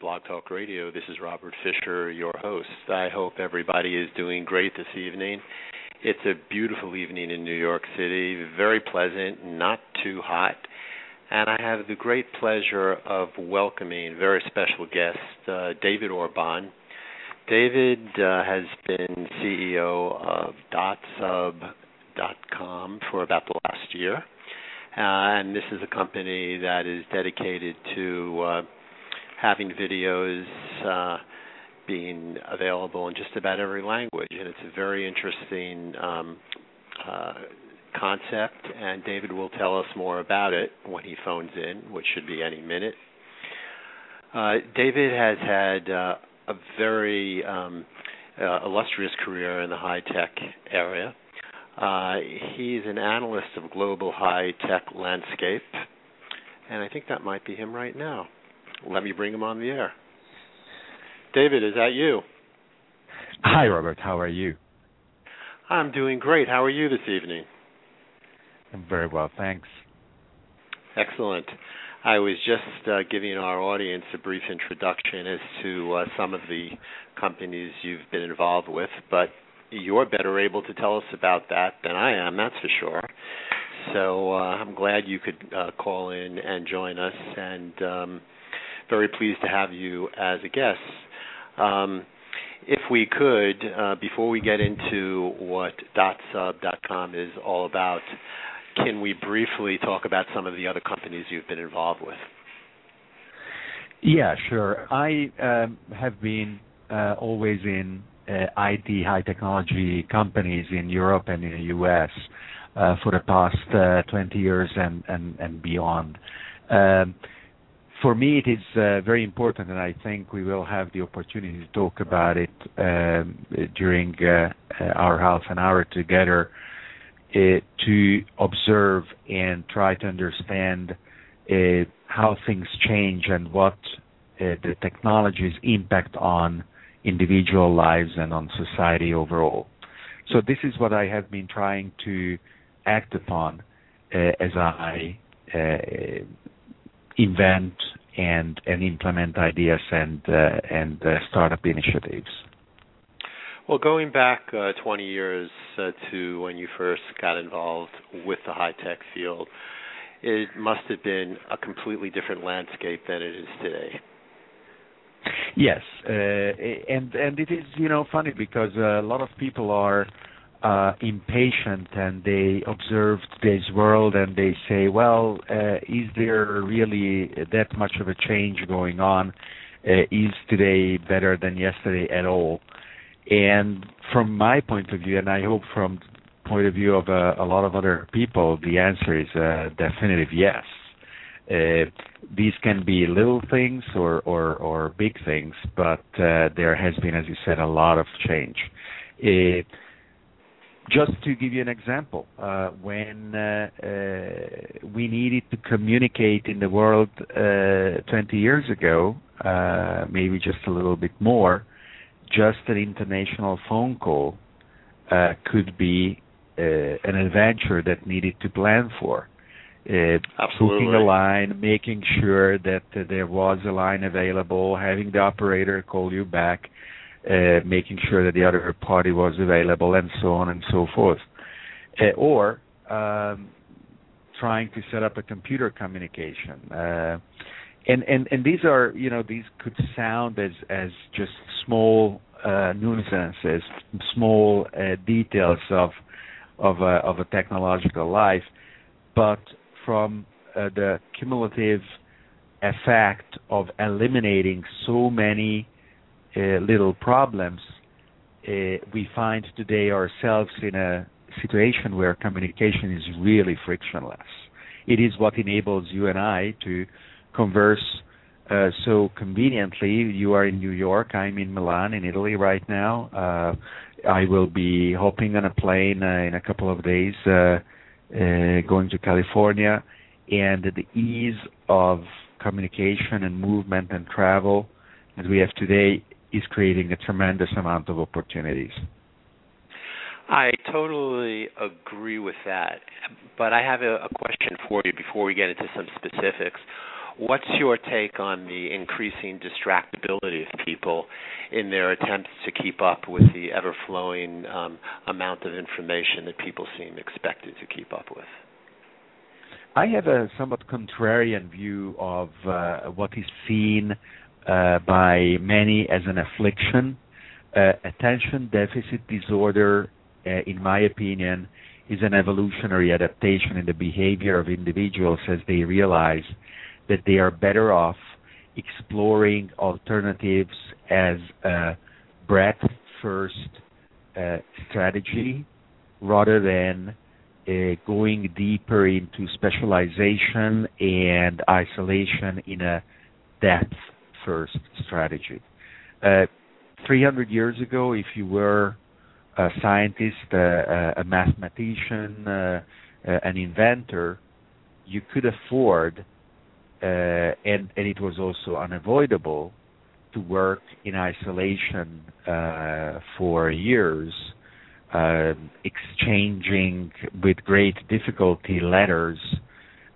Blog Talk Radio. This is Robert Fisher, your host. I hope everybody is doing great this evening. It's a beautiful evening in New York City, very pleasant, not too hot. And I have the great pleasure of welcoming very special guest, uh, David Orban. David uh, has been CEO of DotSub.com for about the last year. Uh, and this is a company that is dedicated to uh, having videos uh, being available in just about every language, and it's a very interesting um, uh, concept. And David will tell us more about it when he phones in, which should be any minute. Uh, David has had uh, a very um, illustrious career in the high tech area. Uh, he's an analyst of global high tech landscape, and I think that might be him right now. Let me bring him on the air. David, is that you? Hi, Robert. How are you? I'm doing great. How are you this evening? I'm very well, thanks. Excellent. I was just uh, giving our audience a brief introduction as to uh, some of the companies you've been involved with, but you're better able to tell us about that than I am, that's for sure. So uh, I'm glad you could uh, call in and join us, and um, very pleased to have you as a guest. Um, if we could, uh, before we get into what DotSub.com is all about, can we briefly talk about some of the other companies you've been involved with? Yeah, sure. I um, have been uh, always in uh, IT high technology companies in Europe and in the U.S. Uh, for the past uh, 20 years and and beyond. Um, for me, it is very important, and I think we will have the opportunity to talk about it um, during our half an hour together, to observe and try to understand how things change and what the technology's impact on individual lives and on society overall. So this is what I have been trying to act upon uh, as I uh, invent and and implement ideas and uh, and uh, startup initiatives. Well, going back uh, 20 years uh, to when you first got involved with the high tech field, it must have been a completely different landscape than it is today. Yes, uh, and and it is you know funny because a lot of people are impatient and they observe today's world and they say, well, uh, is there really that much of a change going on? Uh, is today better than yesterday at all? And from my point of view, and I hope from point of view of uh, a lot of other people, the answer is a definitive yes. Uh, these can be little things or, or, or big things, but uh, there has been, as you said, a lot of change. Just to give you an example, uh, when uh, uh, we needed to communicate in the world 20 years ago, maybe just a little bit more, just an international phone call could be an adventure that needed to plan for. Uh, booking a line, making sure that uh, there was a line available, having the operator call you back, uh, making sure that the other party was available, and so on and so forth. Uh, or um, trying to set up a computer communication. Uh, and, and and these are you know these could sound as as just small uh, nuisances, small uh, details of of a, of a technological life, but from uh, the cumulative effect of eliminating so many little problems, uh, we find today ourselves in a situation where communication is really frictionless. It is what enables you and I to converse uh, so conveniently. You are in New York, I'm in Milan, in Italy right now. Uh, I will be hopping on a plane uh, in a couple of days, uh, uh, going to California, and the ease of communication and movement and travel that we have today is creating a tremendous amount of opportunities. I totally agree with that. But I have a, a, question for you before we get into some specifics. What's your take on the increasing distractibility of people in their attempts to keep up with the ever flowing um, amount of information that people seem expected to keep up with? I have a somewhat contrarian view of uh, what is seen uh, by many as an affliction. Uh, attention deficit disorder, uh, in my opinion, is an evolutionary adaptation in the behavior of individuals as they realize that they are better off exploring alternatives as a breadth first uh, strategy rather than uh, going deeper into specialization and isolation in a depth first strategy. Uh, 300 years ago, if you were a scientist, uh, a mathematician, uh, uh, an inventor, you could afford uh, and and it was also unavoidable to work in isolation uh, for years, uh, exchanging with great difficulty letters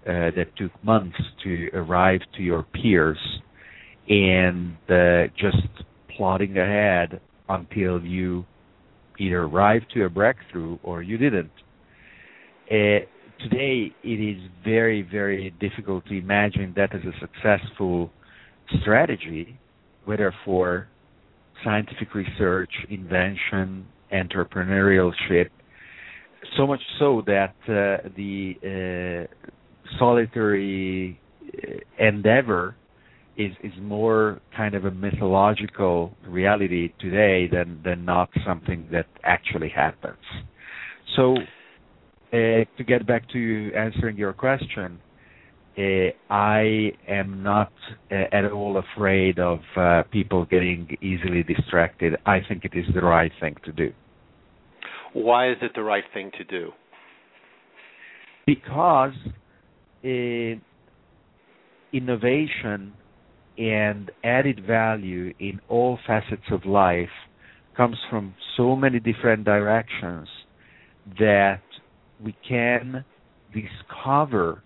uh, that took months to arrive to your peers, and just plodding ahead until you either arrived to a breakthrough or you didn't. Uh, today it is very, very difficult to imagine that as a successful strategy, whether for scientific research, invention, entrepreneurship, so much so that uh, the uh, solitary uh, endeavor is is more kind of a mythological reality today than than not something that actually happens. So uh, to get back to answering your question, uh, I am not uh, at all afraid of uh, people getting easily distracted. I think it is the right thing to do. Why is it the right thing to do? Because uh, innovation and added value in all facets of life comes from so many different directions that we can discover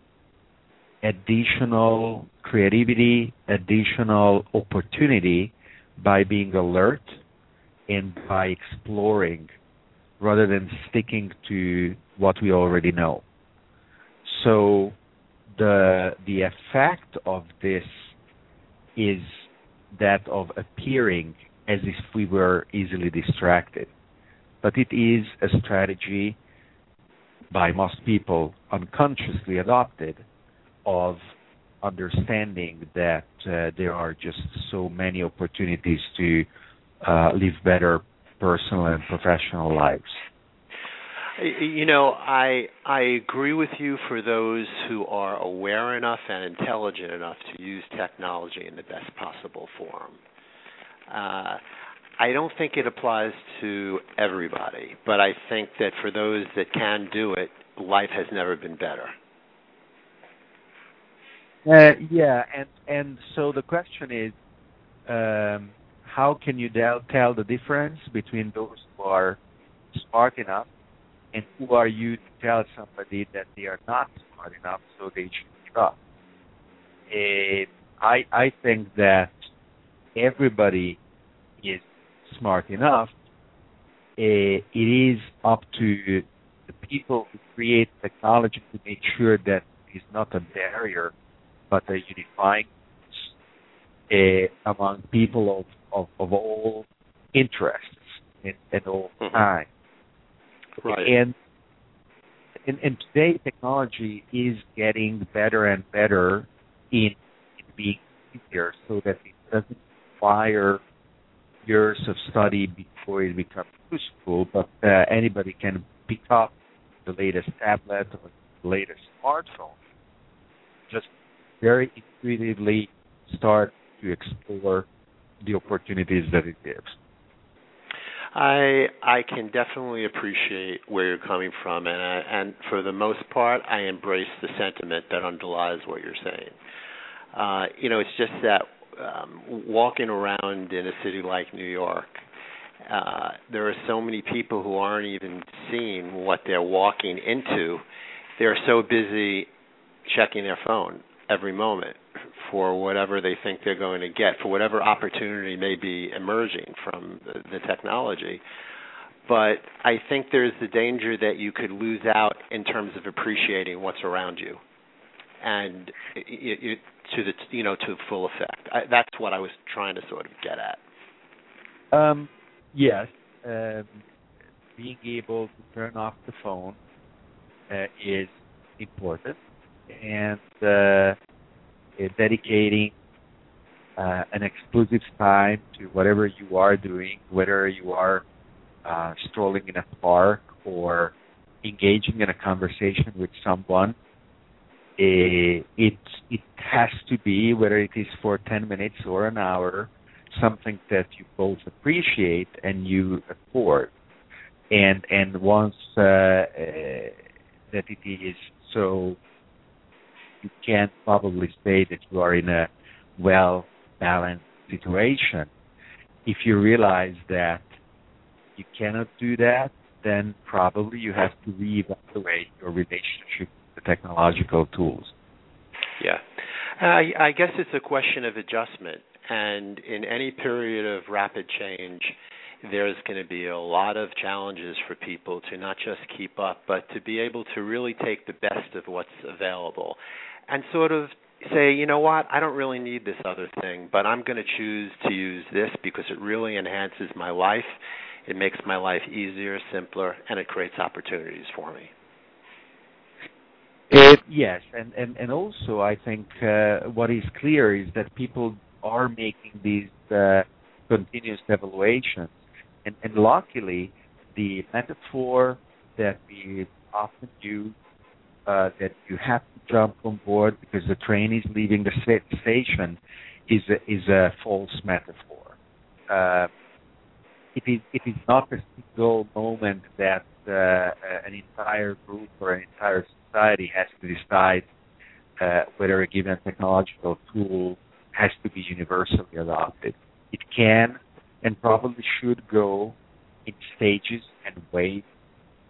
additional creativity, additional opportunity by being alert and by exploring rather than sticking to what we already know. So the the effect of this is that of appearing as if we were easily distracted. But it is a strategy by most people unconsciously adopted of understanding that uh, there are just so many opportunities to uh, live better personal and professional lives. You know, I I agree with you for those who are aware enough and intelligent enough to use technology in the best possible form. Uh, I don't think it applies to everybody, but I think that for those that can do it, life has never been better. Uh, yeah, and and so the question is, um, how can you tell, tell the difference between those who are smart enough and who are you to tell somebody that they are not smart enough, so they should give up? Uh, I I think that everybody is smart enough, uh, it is up to the people who create technology to make sure that it's not a barrier, but a unifying uh, among people of, of, of all interests and, and all mm-hmm. time. Right. And, and and today technology is getting better and better in, in being easier so that it doesn't require years of study before it becomes useful, but uh, anybody can pick up the latest tablet or the latest smartphone. Just very intuitively start to explore the opportunities that it gives. I I can definitely appreciate where you're coming from, and I, and for the most part, I embrace the sentiment that underlies what you're saying. Uh, you know, it's just that um, walking around in a city like New York, uh, there are so many people who aren't even seeing what they're walking into. They're so busy checking their phone every moment for whatever they think they're going to get, for whatever opportunity may be emerging from the, the technology. But I think there's the danger that you could lose out in terms of appreciating what's around you, and it, it, to the you know to full effect. I, that's what I was trying to sort of get at. Um, yes, um, being able to turn off the phone uh, is important, and uh, dedicating uh, an exclusive time to whatever you are doing, whether you are uh, strolling in a park or engaging in a conversation with someone. Uh, it it has to be whether it is for 10 minutes or an hour something that you both appreciate and you afford and and once uh, uh, that it is so you can probably say that you are in a well balanced situation. If you realize that you cannot do that, then probably you have to reevaluate your relationship with the technological tools. Yeah. I, I guess it's a question of adjustment. And in any period of rapid change, there's going to be a lot of challenges for people to not just keep up, but to be able to really take the best of what's available and sort of say, you know what, I don't really need this other thing, but I'm going to choose to use this because it really enhances my life. It makes my life easier, simpler, and it creates opportunities for me. It, yes, and, and, and also I think uh, what is clear is that people are making these uh, continuous evaluations, and, and luckily the metaphor that we often use uh, that you have to jump on board because the train is leaving the station is a, is a false metaphor. Uh, it is it is not a single moment that uh, an entire group or an entire society has to decide uh, whether a given technological tool has to be universally adopted. It can and probably should go in stages and waves,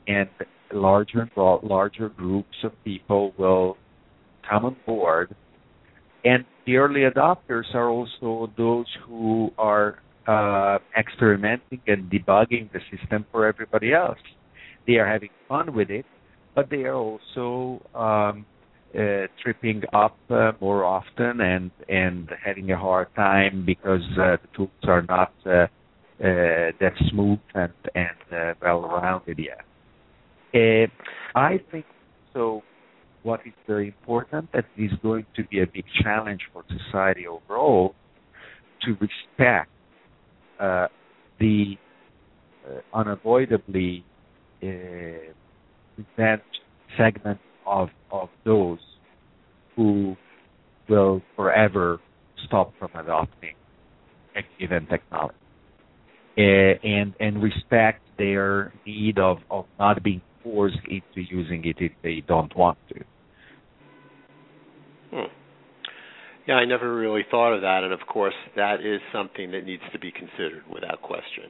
and larger larger groups of people will come on board. And the early adopters are also those who are uh, experimenting and debugging the system for everybody else. They are having fun with it, but they are also um, uh, tripping up uh, more often and and having a hard time because uh, the tools are not uh, uh, that smooth and and uh, well rounded yet. Uh, I think so. What is very important that is going to be a big challenge for society overall to respect uh, the uh, unavoidably uh, segment of of those who will forever stop from adopting a given technology uh, and and respect their need of of not being forced into using it if they don't want to. Hmm. Yeah, I never really thought of that, and of course, that is something that needs to be considered without question.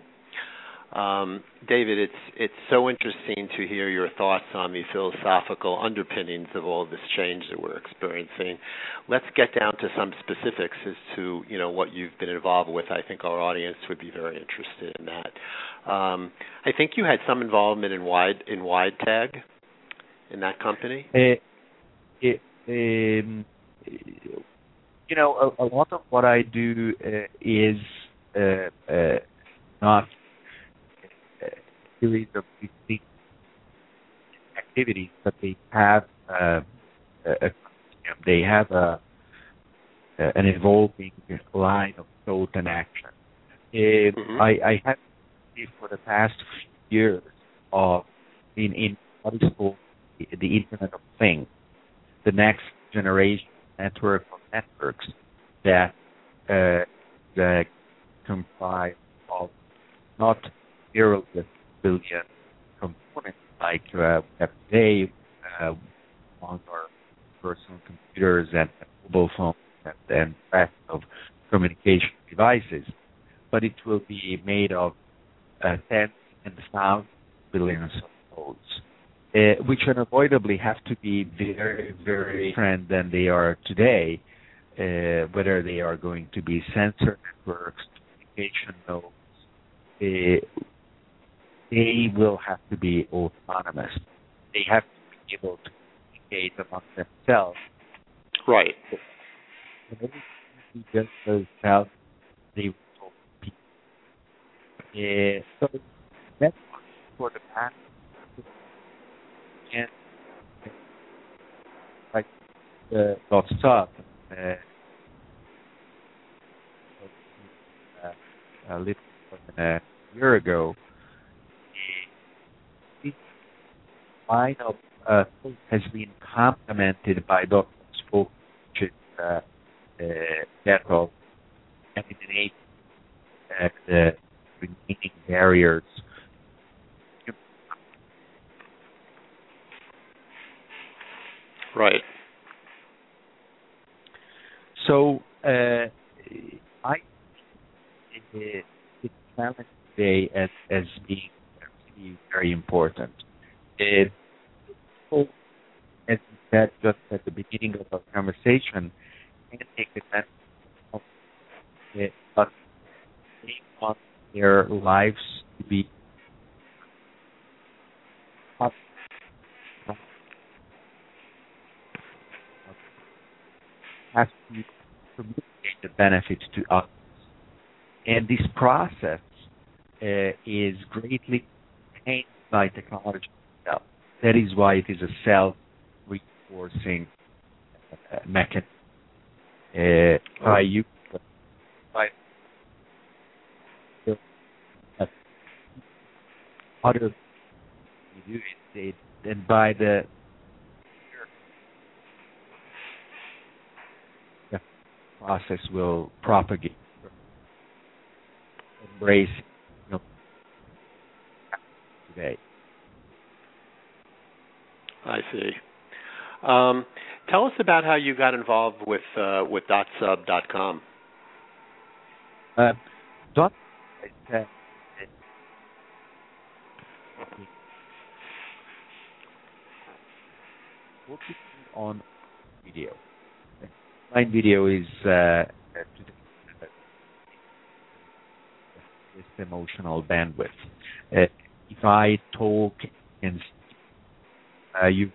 Um, David, it's it's so interesting to hear your thoughts on the philosophical underpinnings of all this change that we're experiencing. Let's get down to some specifics as to you know what you've been involved with. I think our audience would be very interested in that. Um, I think you had some involvement in wide in WideTag. in that company? Uh, it, um, you know, a, a, lot of what I do uh, is uh, uh not series of activities, but they have uh, a, they have a, an evolving line of thought and action. Mm-hmm. I, I have for the past few years of in in what is called the Internet of Things, the next generation network of networks that uh, that comprise of not zero billion components like uh, we have today uh, on our personal computers and mobile phones and, and rest of communication devices, but it will be made of uh, tens and thousands billions of nodes, uh, which unavoidably have to be very, very different than they are today, uh, whether they are going to be sensor networks, communication nodes, uh, they will have to be autonomous. They have to be able to communicate among themselves. Right. Just themselves, they will people. Uh, so that's for the past and like uh, got uh, a little more than a year ago. The line of uh, has been complemented by Dr. Spoke, which is uh, uh, that uh, the remaining barriers Right. So uh, I it, it challenge today as as being really very important. It, as you said just at the beginning of our conversation, can take advantage of it, but they want their lives to be has to communicate the benefits to others. And this process uh, is greatly changed by technology. That is why it is a self-reinforcing uh, mechanism. Uh, by you, by other you do it, and by the process will propagate, embrace you know, today. I see. Um, tell us about how you got involved with uh, with DotSub.com. Uh, dot uh, on video my video is uh, emotional bandwidth. Uh, if I talk and uh, you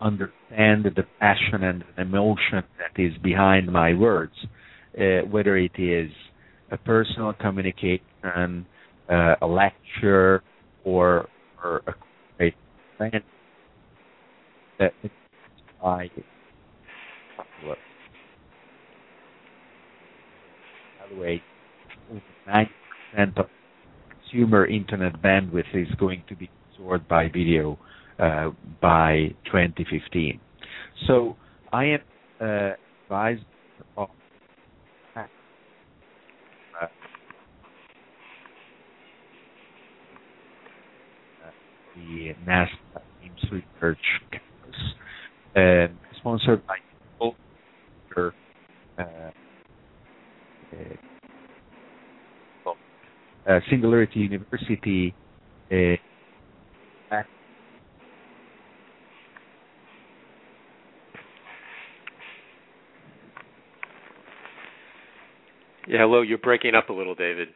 understand the passion and the emotion that is behind my words, uh, whether it is a personal communication, uh, a lecture, or, or a great that I by the way, 90% of consumer internet bandwidth is going to be absorbed by video by 2015. So I am uh, advised of uh, the NASA Ames Research Campus, uh, sponsored by uh, uh, Singularity University uh, Yeah, hello. You're breaking up a little, David.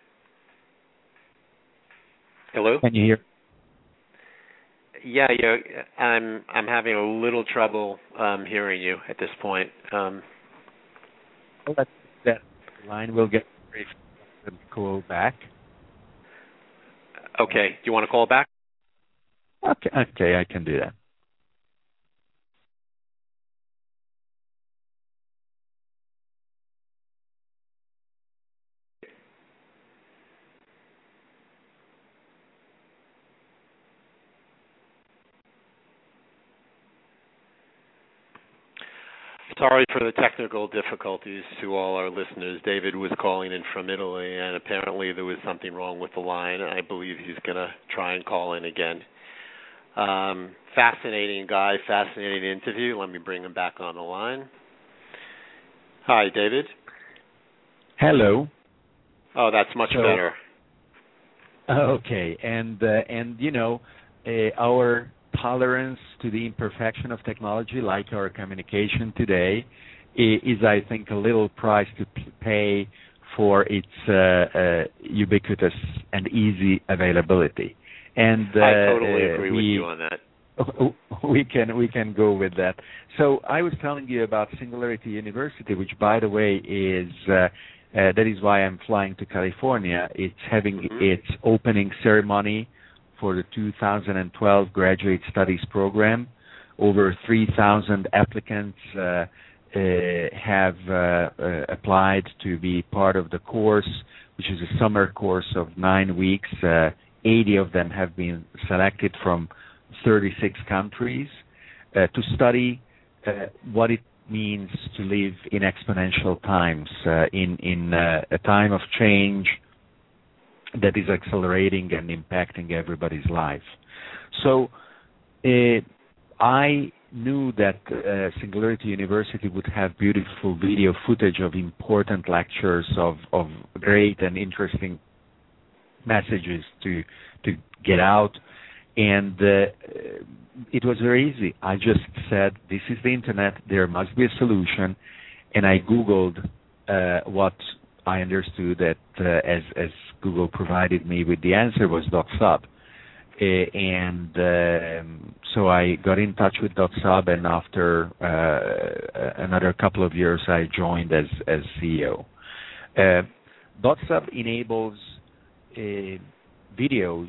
Hello. Can you hear? yeah, yeah, I'm I'm having a little trouble um, hearing you at this point. Um, that, that line will get brief and call back. Okay, do you want to call back? Okay, okay, I can do that. Sorry for the technical difficulties to all our listeners. David was calling in from Italy, and apparently there was something wrong with the line. I believe he's going to try and call in again. Um, fascinating guy, fascinating interview. Let me bring him back on the line. Hi, David. Hello. Oh, that's much So- better. Okay, and uh, and you know, uh, our tolerance to the imperfection of technology, like our communication today, is I think a little price to pay for its uh, uh, ubiquitous and easy availability. And uh, I totally uh, agree with you on that. we can we can go with that. So I was telling you about Singularity University, which, by the way, is uh, uh, that is why I'm flying to California. It's having Mhm. its opening ceremony for the 2012 Graduate Studies program. Over 3,000 applicants uh, uh, have uh, applied to be part of the course, which is a summer course of nine weeks. Uh, 80 of them have been selected from 36 countries uh, to study uh, what it means to live in exponential times, uh, in in a time of change that is accelerating and impacting everybody's life. So, uh, I knew that uh, Singularity University would have beautiful video footage of important lectures of of great and interesting messages to to get out and uh, it was very easy. I just said, "This is the internet. There must be a solution," and I googled uh, what I understood that uh, as as Google provided me with the answer was dotSUB, uh, and um, so I got in touch with dotSUB, and after uh, another couple of years, I joined as as CEO. Uh, dotSUB enables uh, videos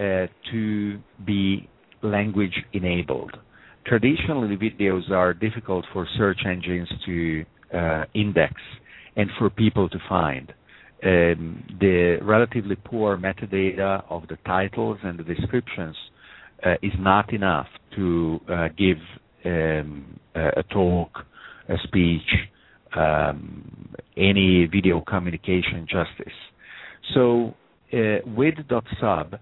uh, to be language enabled. Traditionally, videos are difficult for search engines to index and for people to find. Um, the relatively poor metadata of the titles and the descriptions uh, is not enough to uh, give um, a, talk, a speech, um, any video communication justice. So uh, with dotSUB,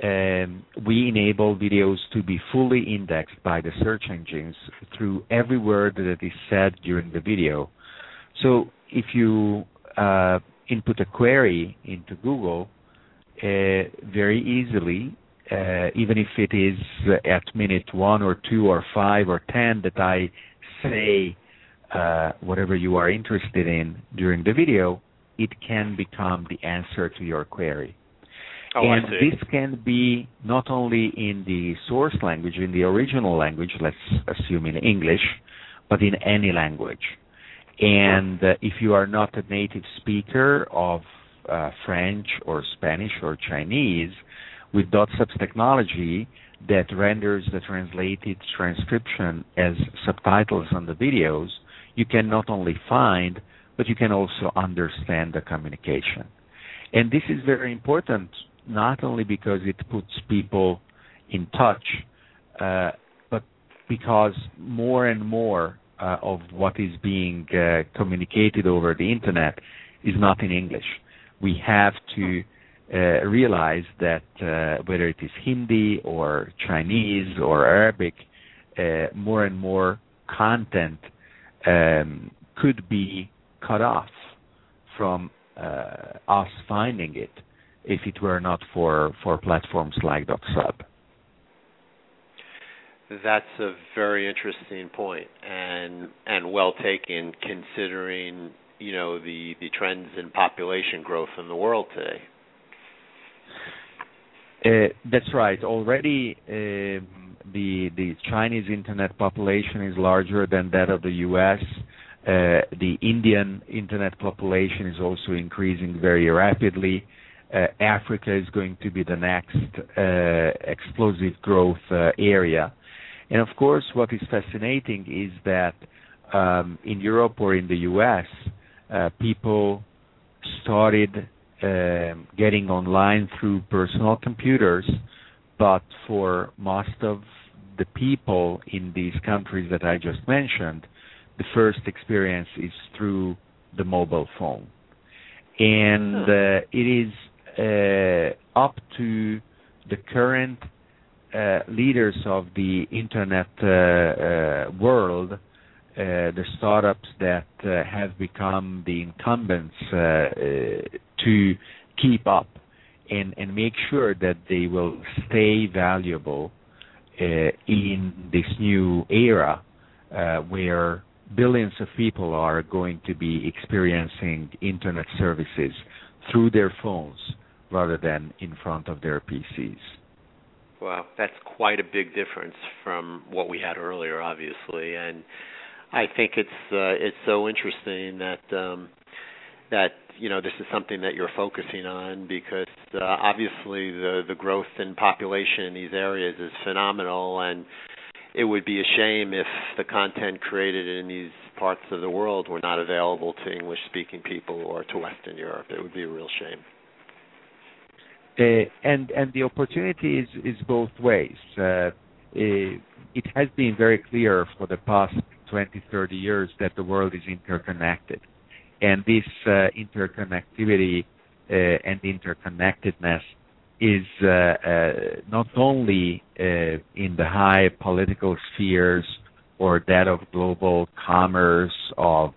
um, we enable videos to be fully indexed by the search engines through every word that is said during the video. So if you uh, input a query into Google, uh, very easily, uh, even if it is at minute one or two or five or ten that I say uh, whatever you are interested in during the video, it can become the answer to your query. Oh, and this can be not only in the source language, in the original language, let's assume in English, but in any language. And uh, if you are not a native speaker of uh, French or Spanish or Chinese, with dotSUB's technology that renders the translated transcription as subtitles on the videos, you can not only find, but you can also understand the communication. And this is very important, not only because it puts people in touch, uh, but because more and more uh, of what is being uh, communicated over the internet is not in English. We have to uh, realize that uh, whether it is Hindi or Chinese or Arabic, uh, more and more content um, could be cut off from uh, us finding it if it were not for for platforms like dotSUB. That's a very interesting point and and well taken considering, you know, the the trends in population growth in the world today. Uh, that's right. Already, um, the the Chinese internet population is larger than that of the U.S. Uh, the Indian internet population is also increasing very rapidly. Uh, Africa is going to be the next uh, explosive growth uh, area. And of course, what is fascinating is that um, in Europe or in the U.S., uh, people started um, getting online through personal computers, but for most of the people in these countries that I just mentioned, the first experience is through the mobile phone. And uh, it is uh, up to the current leaders of the internet uh, uh, world, uh, the startups that have become the incumbents to keep up and, and make sure that they will stay valuable in this new era where billions of people are going to be experiencing internet services through their phones rather than in front of their PCs. Wow, that's quite a big difference from what we had earlier, obviously, and I think it's uh, it's so interesting that um, that you know this is something that you're focusing on because uh, obviously the the growth in population in these areas is phenomenal, and it would be a shame if the content created in these parts of the world were not available to English speaking people or to Western Europe. It would be a real shame. Uh, and and the opportunity is is both ways. Uh, it has been very clear for the past 20, 30 years that the world is interconnected, and this uh, interconnectivity and interconnectedness is uh, uh, not only uh, in the high political spheres or that of global commerce of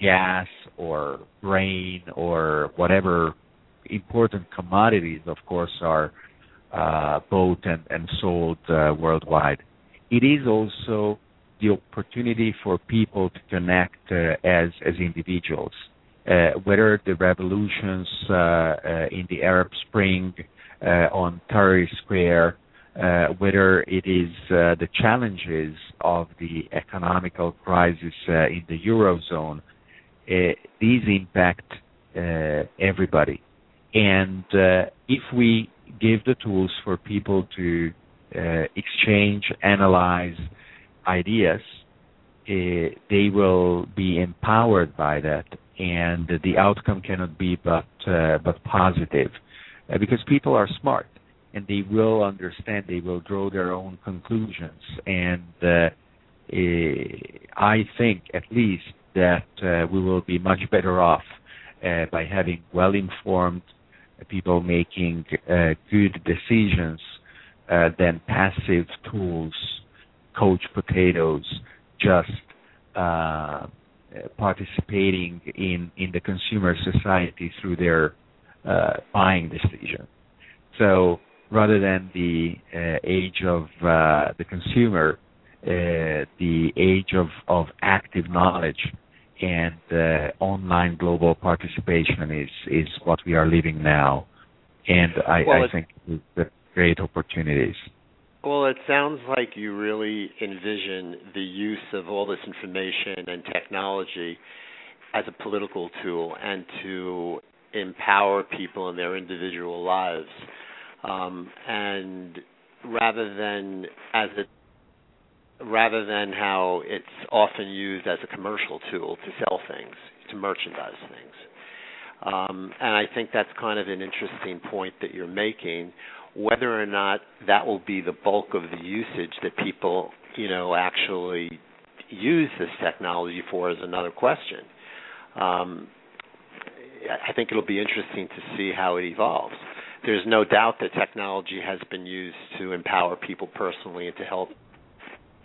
gas or grain or whatever important commodities, of course, are uh, bought and, and sold uh, worldwide. It is also the opportunity for people to connect uh, as as individuals. Uh, whether the revolutions uh, uh, in the Arab Spring on Tahrir Square, whether it is the challenges of the economical crisis in the eurozone, these impact everybody. And uh, if we give the tools for people to uh, exchange, analyze ideas, uh, they will be empowered by that, and the outcome cannot be but uh, but positive, uh, because people are smart and they will understand, they will draw their own conclusions, and uh, I think at least that we will be much better off by having well-informed people making uh, good decisions uh, than passive tools, coach potatoes, just uh, participating in in the consumer society through their uh, buying decision. So rather than the uh, age of uh, the consumer, the age of of active knowledge and uh, online global participation is is what we are living now, and I, well, I think it's great opportunities. Well, it sounds like you really envision the use of all this information and technology as a political tool and to empower people in their individual lives, um, and rather than as a rather than how it's often used as a commercial tool to sell things, to merchandise things. Um, and I think that's kind of an interesting point that you're making. Whether or not that will be the bulk of the usage that people, you know, actually use this technology for is another question. Um, I think it'll be interesting to see how it evolves. There's no doubt that technology has been used to empower people personally and to help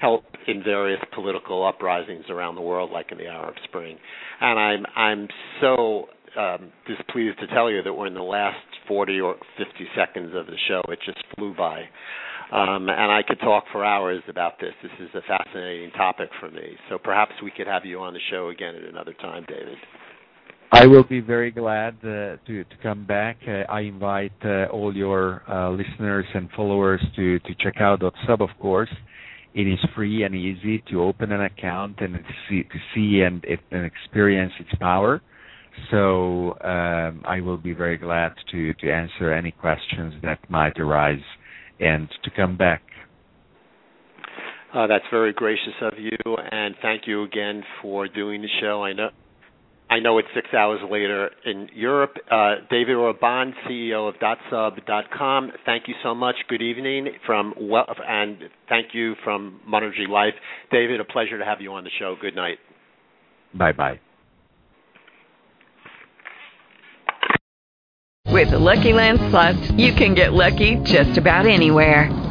help in various political uprisings around the world, like in the Arab Spring. And I'm I'm so um, displeased to tell you that we're in the last 40 or 50 seconds of the show. It just flew by. Um, and I could talk for hours about this. This is a fascinating topic for me. So perhaps we could have you on the show again at another time, David. I will be very glad uh, to to come back. Uh, I invite uh, all your uh, listeners and followers to to check out Sub, of course. It is free and easy to open an account and to see, see and, and experience its power. So um, I will be very glad to to answer any questions that might arise and to come back. Uh, that's very gracious of you, and thank you again for doing the show. I know I know it's six hours later in Europe. Uh, David Orban, CEO of dotSUB.com. Thank you so much. Good evening from well, and thank you from Monergy Life. David, a pleasure to have you on the show. Good night. Bye bye. With the Lucky Land Slots, you can get lucky just about anywhere.